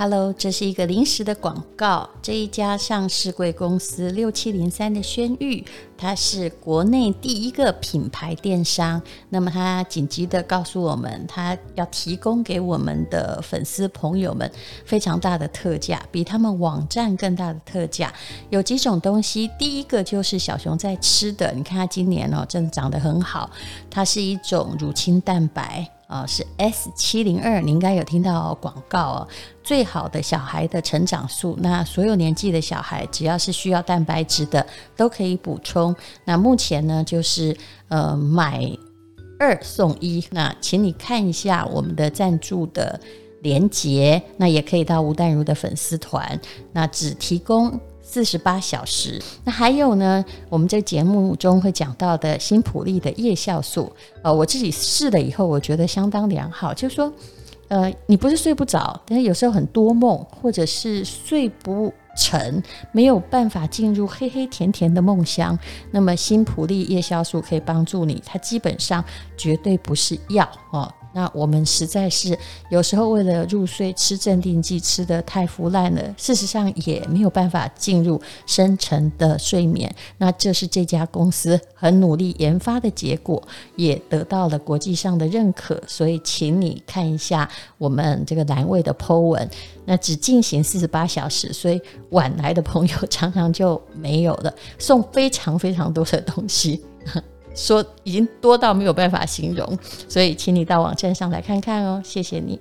Hello，这是一个临时的广告。这一家上市贵公司六七零三的轩誉，它是国内第一个品牌电商。那么，它紧急的告诉我们，它要提供给我们的粉丝朋友们非常大的特价，比他们网站更大的特价。有几种东西，第一个就是小熊在吃的，你看它今年哦，真的长得很好。它是一种乳清蛋白。啊、是 S 七零二，你应该有听到广告哦。最好的小孩的成长素，那所有年纪的小孩，只要是需要蛋白质的，都可以补充。那目前呢，就是呃买二送一。那请你看一下我们的赞助的连接，那也可以到吴淡如的粉丝团，那只提供。四十八小时，那还有呢？我们这节目中会讲到的新普利的夜酵素，呃，我自己试了以后，我觉得相当良好。就是说，呃，你不是睡不着，但是有时候很多梦，或者是睡不成，没有办法进入黑黑甜甜的梦乡，那么新普利夜酵素可以帮助你。它基本上绝对不是药哦。那我们实在是有时候为了入睡吃镇定剂吃得太腐烂了，事实上也没有办法进入深层的睡眠。那这是这家公司很努力研发的结果，也得到了国际上的认可。所以，请你看一下我们这个栏位的 Po 文。那只进行四十八小时，所以晚来的朋友常常就没有了，送非常非常多的东西。说已经多到没有办法形容，所以请你到网站上来看看哦，谢谢你。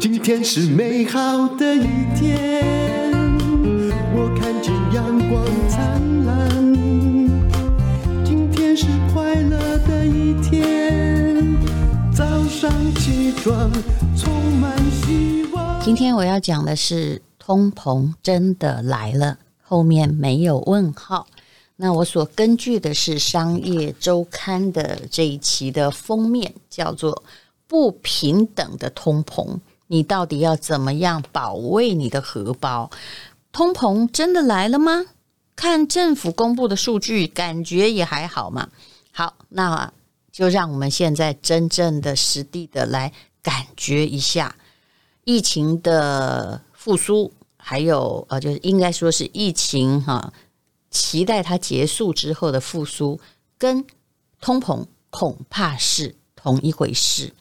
今天是美好的一天，我看见阳光灿烂。今天是快乐的一天，上起床。今天我要讲的是通膨真的来了，后面没有问号。那我所根据的是《商业周刊》的这一期的封面，叫做“不平等的通膨”。你到底要怎么样保卫你的荷包？通膨真的来了吗？看政府公布的数据，感觉也还好嘛。好，那就让我们现在真正的实地的来感觉一下。疫情的复苏，还有呃，就是应该说是疫情哈、期待它结束之后的复苏，跟通膨恐怕是同一回事。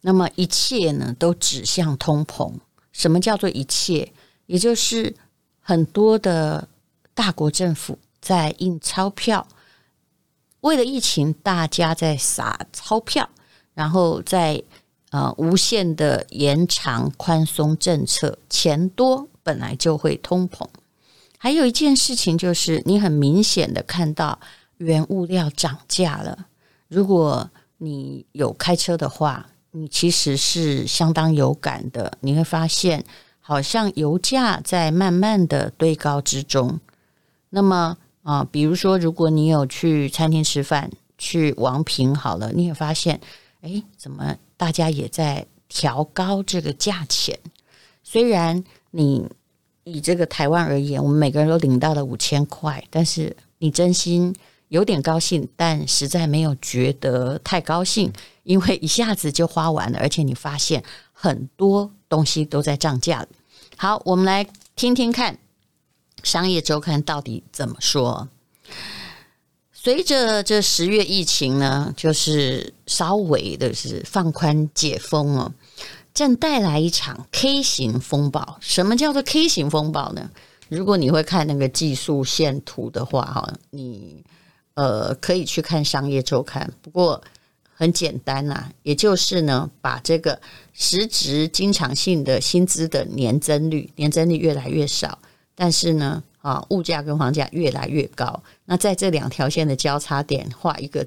那么一切呢，都指向通膨。什么叫做一切？也就是很多的大国政府在印钞票，为了疫情，大家在撒钞票，然后在。呃，无限的延长宽松政策，钱多本来就会通膨。还有一件事情就是，你很明显的看到原物料涨价了。如果你有开车的话，你其实是相当有感的。你会发现，好像油价在慢慢的堆高之中。那么啊、比如说，如果你有去餐厅吃饭，去王平好了，你也发现，哎，怎么？大家也在调高这个价钱，虽然你以这个台湾而言，我们每个人都领到了五千块，但是你真心有点高兴，但实在没有觉得太高兴，因为一下子就花完了，而且你发现很多东西都在涨价。好，我们来听听看《商业周刊》到底怎么说。随着这十月疫情呢，就是稍微的是放宽解封哦，正带来一场 K 型风暴。什么叫做 K 型风暴呢？如果你会看那个技术线图的话，哈，你呃可以去看商业周刊。不过很简单呐，也就是呢，把这个实值经常性的薪资的年增率，年增率越来越少，但是呢。啊，物价跟房价越来越高，那在这两条线的交叉点画一个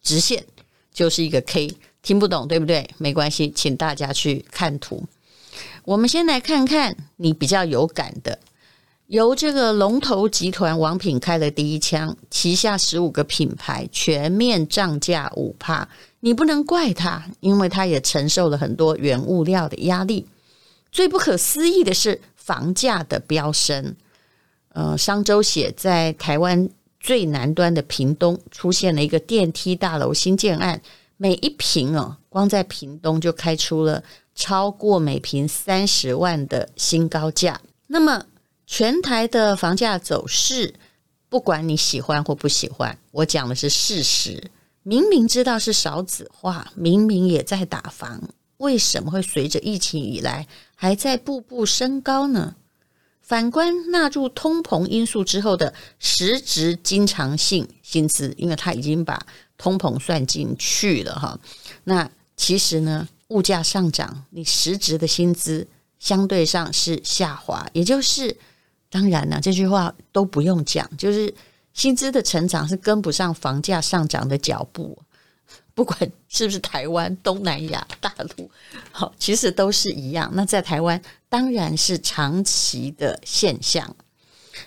直线，就是一个 K。听不懂对不对？没关系，请大家去看图。我们先来看看你比较有感的，由这个龙头集团王品开了第一枪，旗下十五个品牌全面涨价五趴。你不能怪他，因为他也承受了很多原物料的压力。最不可思议的是房价的飙升。呃，商周写在台湾最南端的屏东出现了一个电梯大楼新建案，每一平哦，光在屏东就开出了超过每平三十万的新高价。那么全台的房价走势，不管你喜欢或不喜欢，我讲的是事实。明明知道是少子化，明明也在打房，为什么会随着疫情以来还在步步升高呢？反观纳入通膨因素之后的实质经常性薪资，因为它已经把通膨算进去了哈。那其实呢，物价上涨，你实质的薪资相对上是下滑，也就是当然了，这句话都不用讲，就是薪资的成长是跟不上房价上涨的脚步。不管是不是台湾、东南亚、大陆，好，其实都是一样。那在台湾当然是长期的现象。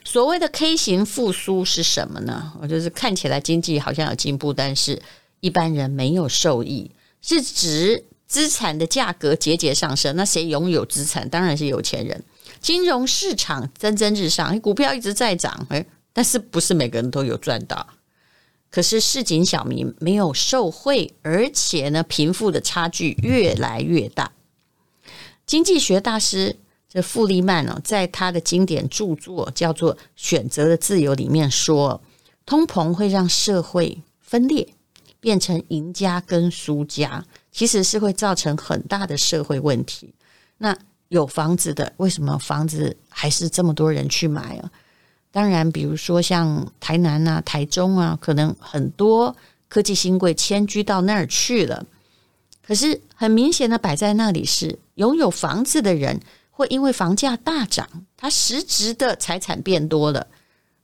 所谓的 K 型复苏是什么呢？我就是看起来经济好像有进步，但是一般人没有受益，是指资产的价格节节上升。那谁拥有资产？当然是有钱人。金融市场蒸蒸日上，股票一直在涨，诶，但是不是每个人都有赚到？可是市井小民没有受惠，而且呢，贫富的差距越来越大。经济学大师这富利曼呢，在他的经典著作叫做《选择的自由》里面说，通膨会让社会分裂，变成赢家跟输家，其实是会造成很大的社会问题。那有房子的，为什么房子还是这么多人去买啊？当然，比如说像台南啊、台中啊，可能很多科技新贵迁居到那儿去了。可是很明显的摆在那里是，拥有房子的人会因为房价大涨，他实质的财产变多了，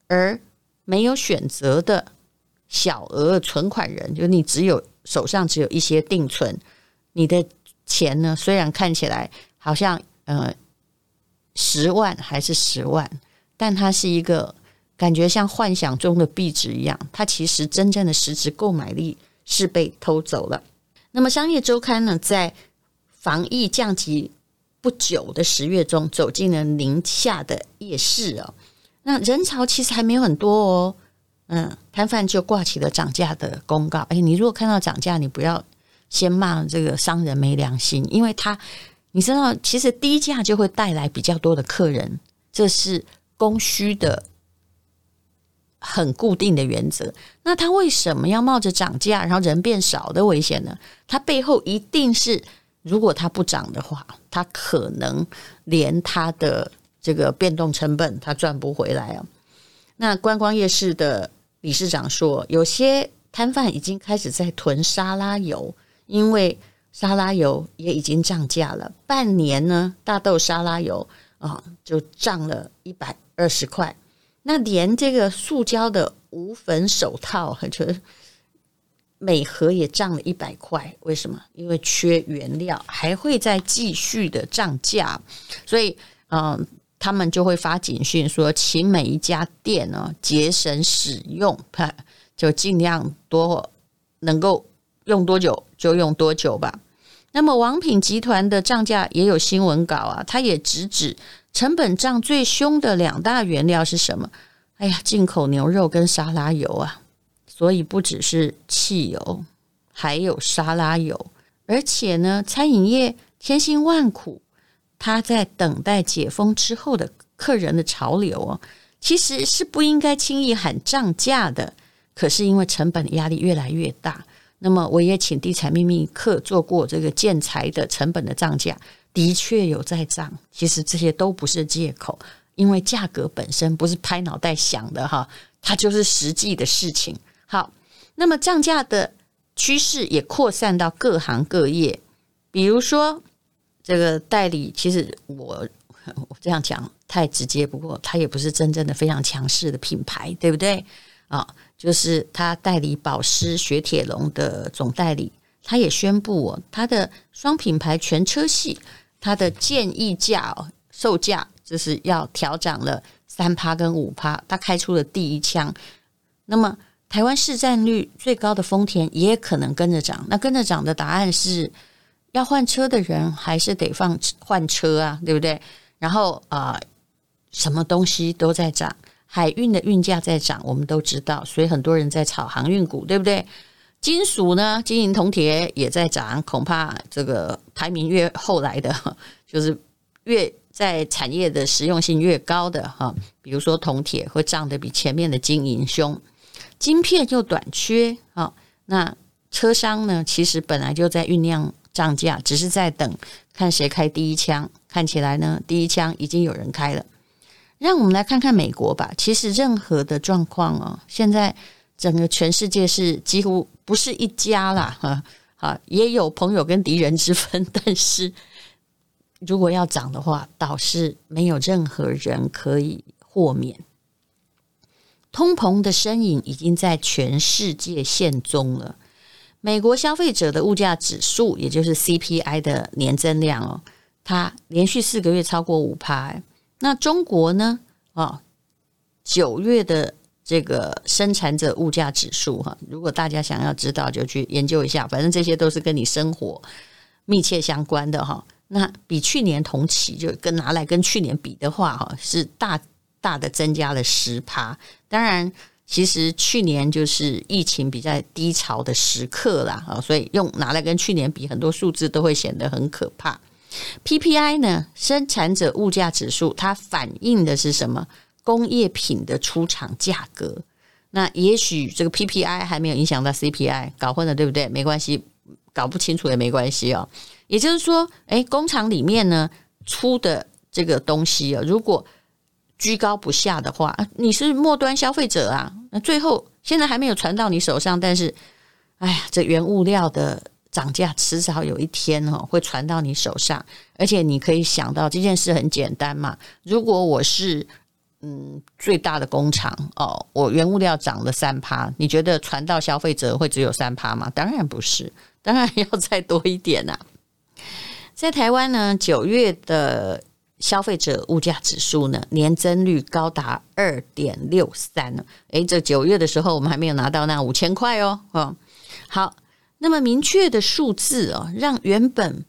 而没有选择的小额存款人，就你只有手上只有一些定存，你的钱呢，虽然看起来好像呃十万还是十万。但它是一个感觉像幻想中的壁纸一样，它其实真正的实质购买力是被偷走了。那么，商业周刊呢，在防疫降级不久的十月中，走进了宁夏的夜市哦。那人潮其实还没有很多哦，嗯，摊贩就挂起了涨价的公告。哎，你如果看到涨价，你不要先骂这个商人没良心，因为他你知道，其实低价就会带来比较多的客人，这是。供需的很固定的原则，那他为什么要冒着涨价，然后人变少的危险呢？它背后一定是，如果它不涨的话，它可能连它的这个变动成本它赚不回来啊。那观光夜市的理事长说，有些摊贩已经开始在囤沙拉油，因为沙拉油也已经涨价了，半年呢，大豆沙拉油啊就涨了一百。二十块，那连这个塑胶的无粉手套，就每盒也涨了一百块。为什么？因为缺原料，还会再继续的涨价。所以，嗯，他们就会发警讯说，请每一家店呢节省使用，就尽量多能够用多久就用多久吧。那么，王品集团的涨价也有新闻稿啊，他也直指。成本涨最凶的两大原料是什么？哎呀，进口牛肉跟沙拉油啊！所以不只是汽油，还有沙拉油。而且呢，餐饮业千辛万苦，他在等待解封之后的客人的潮流哦，其实是不应该轻易喊涨价的。可是因为成本压力越来越大，那么我也请地产秘密客做过这个建材的成本的涨价。的确有在涨，其实这些都不是借口，因为价格本身不是拍脑袋想的哈，它就是实际的事情。好，那么涨价的趋势也扩散到各行各业，比如说这个代理，其实我我这样讲太直接，不过它也不是真正的非常强势的品牌，对不对啊？就是他代理保湿雪铁龙的总代理，他也宣布哦，他的双品牌全车系。它的建议价哦，售价就是要调涨了三趴跟五趴，他开出了第一枪。那么台湾市占率最高的丰田也可能跟着涨。那跟着涨的答案是要换车的人还是得放换车啊，对不对？然后啊、什么东西都在涨，海运的运价在涨，我们都知道，所以很多人在炒航运股，对不对？金属呢，金银铜铁也在涨，恐怕这个排名越后来的，就是越在产业的实用性越高的哈，比如说铜铁会涨得比前面的金银凶，晶片又短缺啊，那车商呢，其实本来就在酝酿涨价，只是在等看谁开第一枪，看起来呢，第一枪已经有人开了。让我们来看看美国吧。其实任何的状况哦，现在整个全世界是几乎不是一家啦，哈，啊，也有朋友跟敌人之分。但是如果要涨的话，倒是没有任何人可以豁免。通膨的身影已经在全世界现踪了。美国消费者的物价指数，也就是 CPI 的年增量哦，它连续四个月超过五趴。那中国呢？啊，九月的这个生产者物价指数哈，如果大家想要知道，就去研究一下。反正这些都是跟你生活密切相关的哈。那比去年同期就跟拿来跟去年比的话哈，是大大的增加了十趴。当然，其实去年就是疫情比较低潮的时刻啦啊，所以用拿来跟去年比，很多数字都会显得很可怕。PPI 呢，生产者物价指数，它反映的是什么？工业品的出厂价格。那也许这个 PPI 还没有影响到 CPI，搞混了，对不对？没关系，搞不清楚也没关系哦。也就是说，诶，工厂里面呢出的这个东西啊，如果居高不下的话，你是末端消费者啊，那最后现在还没有传到你手上，但是，哎呀，这原物料的。涨价迟早有一天哦，会传到你手上，而且你可以想到这件事很简单嘛。如果我是嗯最大的工厂哦，我原物料涨了三趴，你觉得传到消费者会只有三趴吗？当然不是，当然要再多一点呐。在台湾呢，九月的消费者物价指数呢，年增率高达二点六三呢。诶，这九月的时候我们还没有拿到那五千块哦。嗯，好。那么明确的数字哦，让原本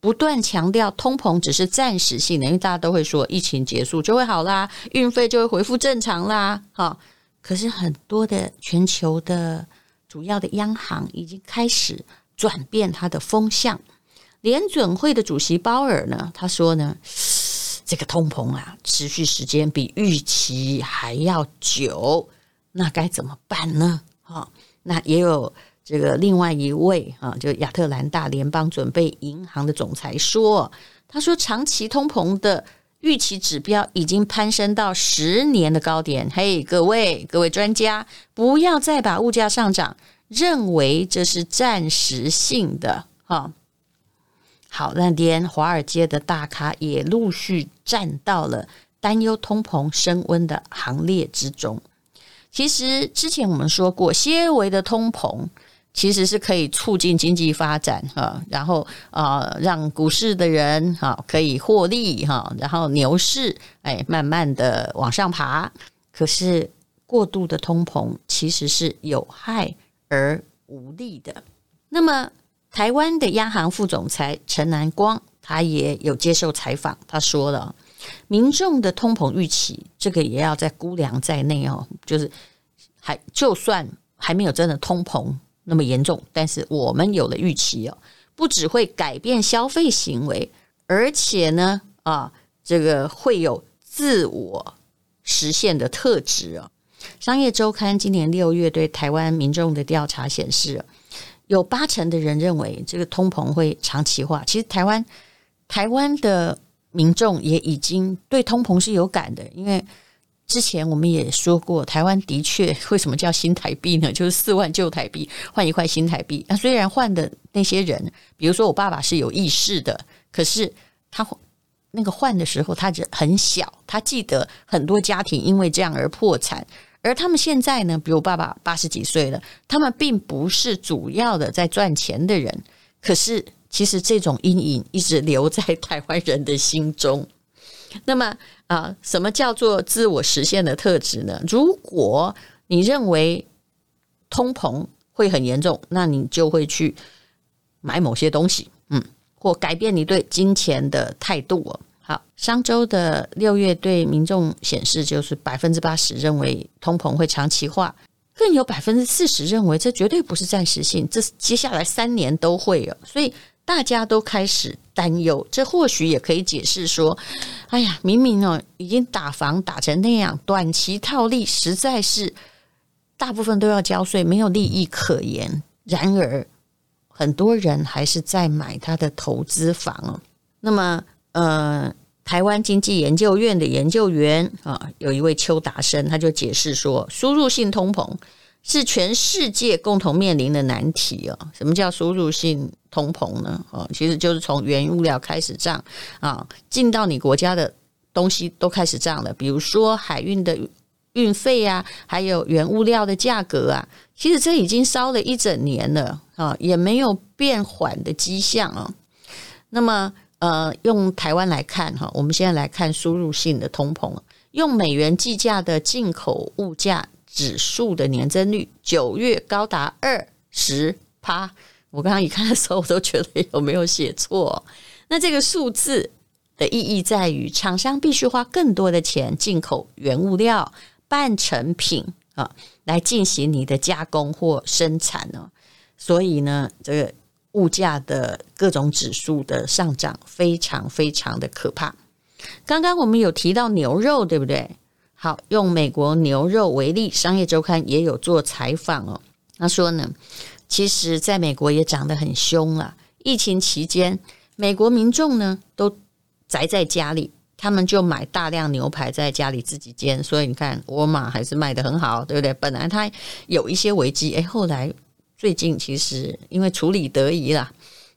不断强调通膨只是暂时性的，因为大家都会说疫情结束就会好啦，运费就会恢复正常啦，哈。可是很多的全球的主要的央行已经开始转变它的风向。联准会的主席鲍尔呢，他说呢，这个通膨啊，持续时间比预期还要久，那该怎么办呢？哈，那也有。这个另外一位啊，就亚特兰大联邦准备银行的总裁说：“他说，长期通膨的预期指标已经攀升到十年的高点。嘿，各位各位专家，不要再把物价上涨认为这是暂时性的哈。好，那连华尔街的大咖也陆续站到了担忧通膨升温的行列之中。其实之前我们说过，些微的通膨。”其实是可以促进经济发展哈，然后啊，让股市的人哈可以获利哈，然后牛市哎慢慢的往上爬。可是过度的通膨其实是有害而无利的。那么台湾的央行副总裁陈南光他也有接受采访，他说了，民众的通膨预期这个也要在估量在内哦，就是还就算还没有真的通膨。那么严重，但是我们有了预期哦，不只会改变消费行为，而且呢，啊，这个会有自我实现的特质哦。商业周刊今年六月对台湾民众的调查显示，有八成的人认为这个通膨会长期化。其实台湾台湾的民众也已经对通膨是有感的，因为。之前我们也说过，台湾的确 为什么叫新台币呢？就是四万旧台币换一块新台币。那虽然换的那些人，比如说我爸爸是有意识的，可是他那个换的时候，他很小，他记得很多家庭因为这样而破产。而他们现在呢，比如爸爸八十几岁了，他们并不是主要的在赚钱的人，可是其实这种阴影一直留在台湾人的心中。那么啊，什么叫做自我实现的特质呢？如果你认为通膨会很严重，那你就会去买某些东西，嗯，或改变你对金钱的态度哦。好，商周的六月对民众显示，就是百分之八十认为通膨会长期化，更有百分之四十认为这绝对不是暂时性，这接下来三年都会有，所以大家都开始担忧。这或许也可以解释说，哎呀，明明哦已经打房打成那样，短期套利实在是大部分都要交税，没有利益可言。然而，很多人还是在买他的投资房。那么，呃。台湾经济研究院的研究员啊，有一位邱达生，他就解释说，输入性通膨是全世界共同面临的难题哦。什么叫输入性通膨呢？哦，其实就是从原物料开始涨啊，进到你国家的东西都开始涨了，比如说海运的运费啊，还有原物料的价格啊，其实这已经烧了一整年了啊，也没有变缓的迹象啊。那么。呃，用台湾来看哈，我们现在来看输入性的通膨，用美元计价的进口物价指数的年增率，九月高达二十趴。我刚刚一看的时候，我都觉得有没有写错？那这个数字的意义在于，厂商必须花更多的钱进口原物料、半成品啊，来进行你的加工或生产呢。所以呢，这个。物价的各种指数的上涨非常非常的可怕。刚刚我们有提到牛肉，对不对？好，用美国牛肉为例，商业周刊也有做采访哦。他说呢，其实在美国也涨得很凶了。疫情期间，美国民众呢都宅在家里，他们就买大量牛排在家里自己煎。所以你看，沃尔玛还是卖得很好，对不对？本来它有一些危机，诶，后来。最近其实因为处理得宜了，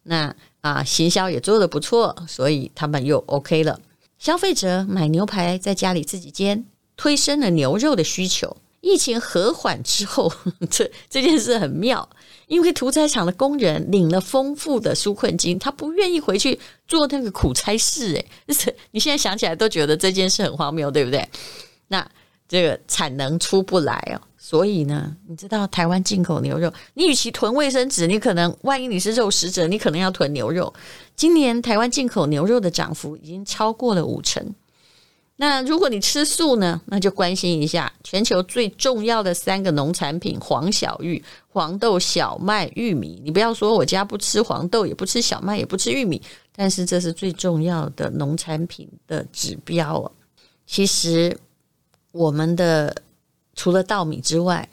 那啊行销也做得不错，所以他们又 OK 了。消费者买牛排在家里自己煎，推升了牛肉的需求。疫情和缓之后，这这件事很妙，因为屠宰场的工人领了丰富的纾困金，他不愿意回去做那个苦差事。诶，你现在想起来都觉得这件事很荒谬，对不对？那这个产能出不来哦。所以呢，你知道台湾进口牛肉，你与其囤卫生纸，你可能万一你是肉食者，你可能要囤牛肉。今年台湾进口牛肉的涨幅已经超过了五成。那如果你吃素呢，那就关心一下全球最重要的三个农产品：黄小玉、黄豆、小麦、玉米。你不要说我家不吃黄豆，也不吃小麦，也不吃玉米，但是这是最重要的农产品的指标。其实我们的。除了稻米之外，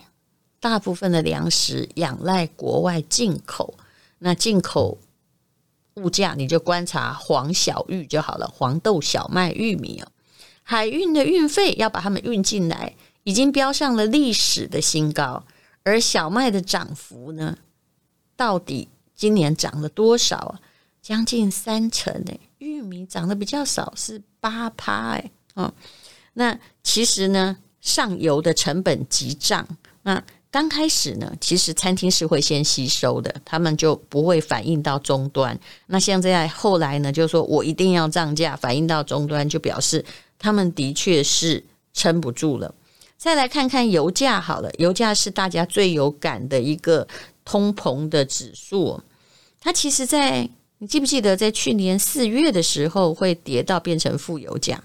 大部分的粮食仰赖国外进口。那进口物价，你就观察黄小玉就好了，黄豆、小麦、玉米哦。海运的运费要把它们运进来，已经飙上了历史的新高。而小麦的涨幅呢，到底今年涨了多少？将近三成诶。玉米涨得比较少，是八趴诶。嗯，那其实呢？上游的成本急涨，那刚开始呢，其实餐厅是会先吸收的，他们就不会反映到终端。那现在后来呢，就是说我一定要涨价，反映到终端，就表示他们的确是撑不住了。再来看看油价好了，油价是大家最有感的一个通膨的指数。它其实在你记不记得，在去年四月的时候会跌到变成负油价，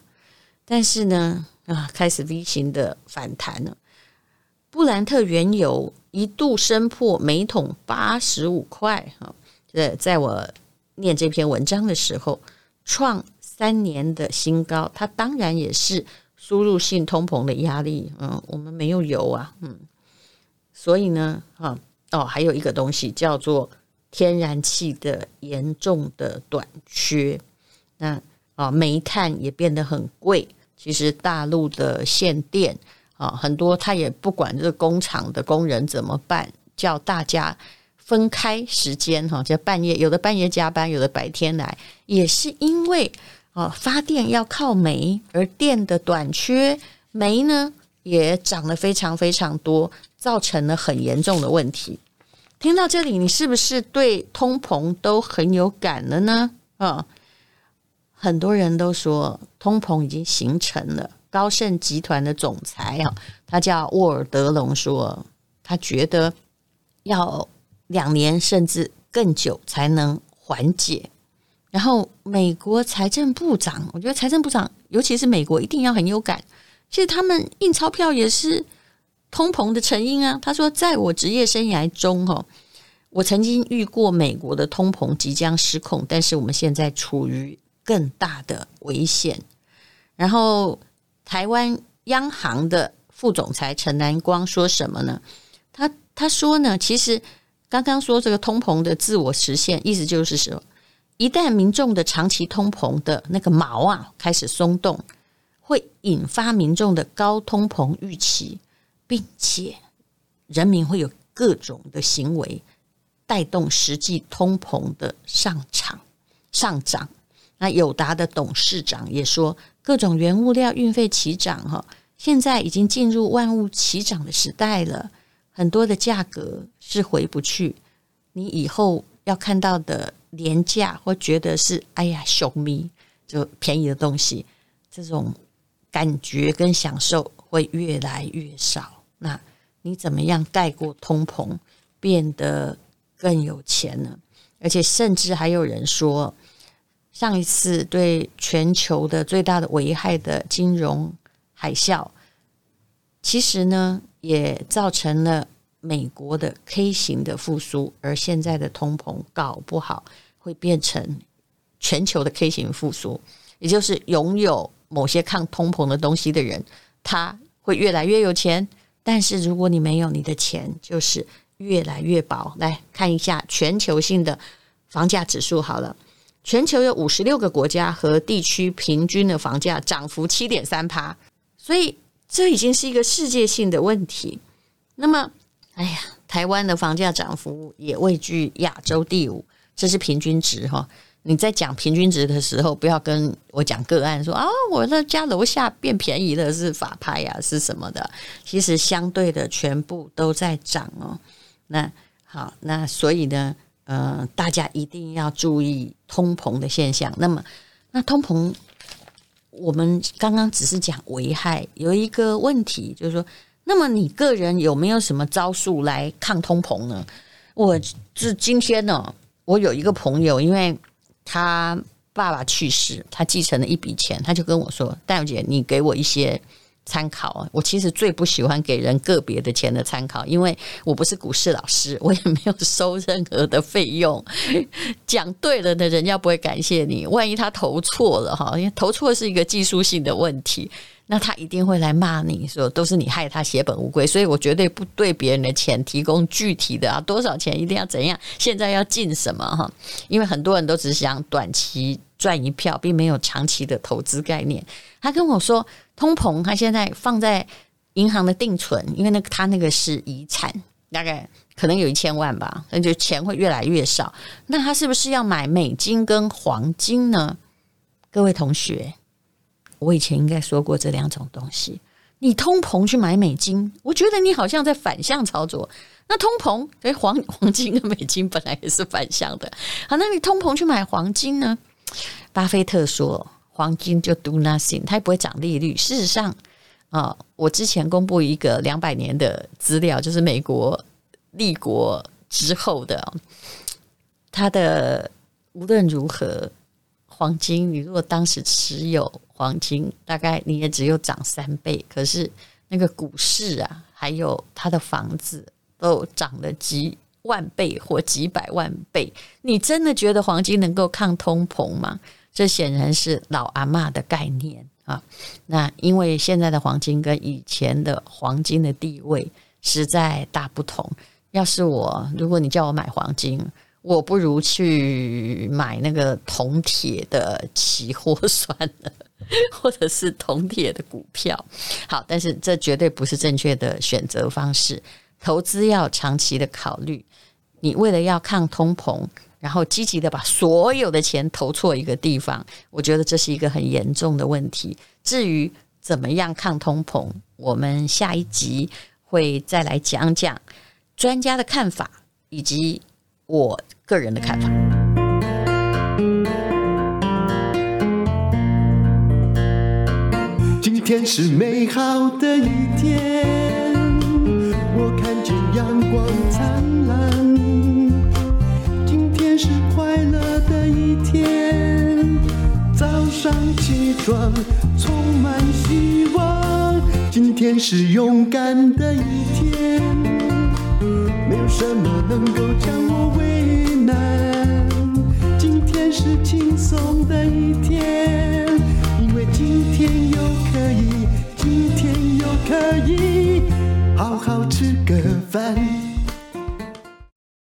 但是呢，啊，开始 V 型的反弹了。布兰特原油一度升破每桶八十五块，哈，在在我念这篇文章的时候，创三年的新高。它当然也是输入性通膨的压力，嗯，我们没有油啊，嗯，所以呢，啊，哦，还有一个东西叫做天然气的严重的短缺，那啊，煤炭也变得很贵。其实大陆的限电啊，很多他也不管这个工厂的工人怎么办，叫大家分开时间哈，就半夜有的半夜加班，有的白天来，也是因为哦发电要靠煤，而电的短缺，煤呢也涨了非常非常多，造成了很严重的问题。听到这里，你是不是对通膨都很有感了呢？啊？很多人都说通膨已经形成了。高盛集团的总裁啊，他叫沃尔德隆说，他觉得要两年甚至更久才能缓解。然后美国财政部长，我觉得财政部长，尤其是美国，一定要很有感。其实他们印钞票也是通膨的成因啊。他说，在我职业生涯中，哈，我曾经遇过美国的通膨即将失控，但是我们现在处于更大的危险。然后，台湾央行的副总裁陈南光说什么呢？他他说呢，其实刚刚说这个通膨的自我实现，意思就是说，一旦民众的长期通膨的那个锚啊开始松动，会引发民众的高通膨预期，并且人民会有各种的行为带动实际通膨的上场上涨。那友达的董事长也说，各种原物料运费齐涨哈，现在已经进入万物齐涨的时代了，很多的价格是回不去。你以后要看到的廉价或觉得是哎呀小咪就便宜的东西，这种感觉跟享受会越来越少。那你怎么样盖过通膨，变得更有钱呢？而且甚至还有人说。上一次对全球的最大的危害的金融海啸，其实呢也造成了美国的 K 型的复苏，而现在的通膨搞不好会变成全球的 K 型复苏，也就是拥有某些抗通膨的东西的人，他会越来越有钱，但是如果你没有，你的钱就是越来越薄。来看一下全球性的房价指数，好了。全球有五十六个国家和地区，平均的房价涨幅七点三趴，所以这已经是一个世界性的问题。那么，哎呀，台湾的房价涨幅也位居亚洲第五，这是平均值哈。你在讲平均值的时候，不要跟我讲个案说啊，我的家楼下变便宜了是法拍呀，是什么的？其实相对的全部都在涨哦。那好，那所以呢？呃，大家一定要注意通膨的现象。那么，那通膨，我们刚刚只是讲危害，有一个问题就是说，那么你个人有没有什么招数来抗通膨呢？我是今天呢，我有一个朋友，因为他爸爸去世，他继承了一笔钱，他就跟我说：“戴小姐，你给我一些。”参考，我其实最不喜欢给人个别的钱的参考，因为我不是股市老师，我也没有收任何的费用。讲对了的人家不会感谢你，万一他投错了哈，因为投错是一个技术性的问题，那他一定会来骂你说都是你害他血本无归。所以我绝对不对别人的钱提供具体的啊，多少钱一定要怎样，现在要进什么哈，因为很多人都只想短期赚一票，并没有长期的投资概念。他跟我说。通膨，他现在放在银行的定存，因为那个他那个是遗产，大概可能有一千万吧，那就钱会越来越少。那他是不是要买美金跟黄金呢？各位同学，我以前应该说过这两种东西。你通膨去买美金，我觉得你好像在反向操作。那通膨，哎，黄黄金跟美金本来也是反向的。好，那你通膨去买黄金呢？巴菲特说。黄金就 do nothing，它也不会涨利率。事实上，啊，我之前公布一个两百年的资料，就是美国立国之后的，它的无论如何，黄金，你如果当时持有黄金，大概你也只有涨三倍。可是那个股市啊，还有它的房子都涨了几万倍或几百万倍。你真的觉得黄金能够抗通膨吗？这显然是老阿嬷的概念啊！那因为现在的黄金跟以前的黄金的地位实在大不同。要是我，如果你叫我买黄金，我不如去买那个铜铁的期货算了，或者是铜铁的股票。好，但是这绝对不是正确的选择方式。投资要长期的考虑，你为了要抗通膨。然后积极的把所有的钱投错一个地方，我觉得这是一个很严重的问题。至于怎么样抗通膨，我们下一集会再来讲讲专家的看法以及我个人的看法。今天是美好的一天，我看见阳光灿烂。今天是快乐的一天。早上起床，充满希望。今天是勇敢的一天，没有什么能够将我围。是轻松的一天，因为今天又可以，今天又可以好好吃个饭。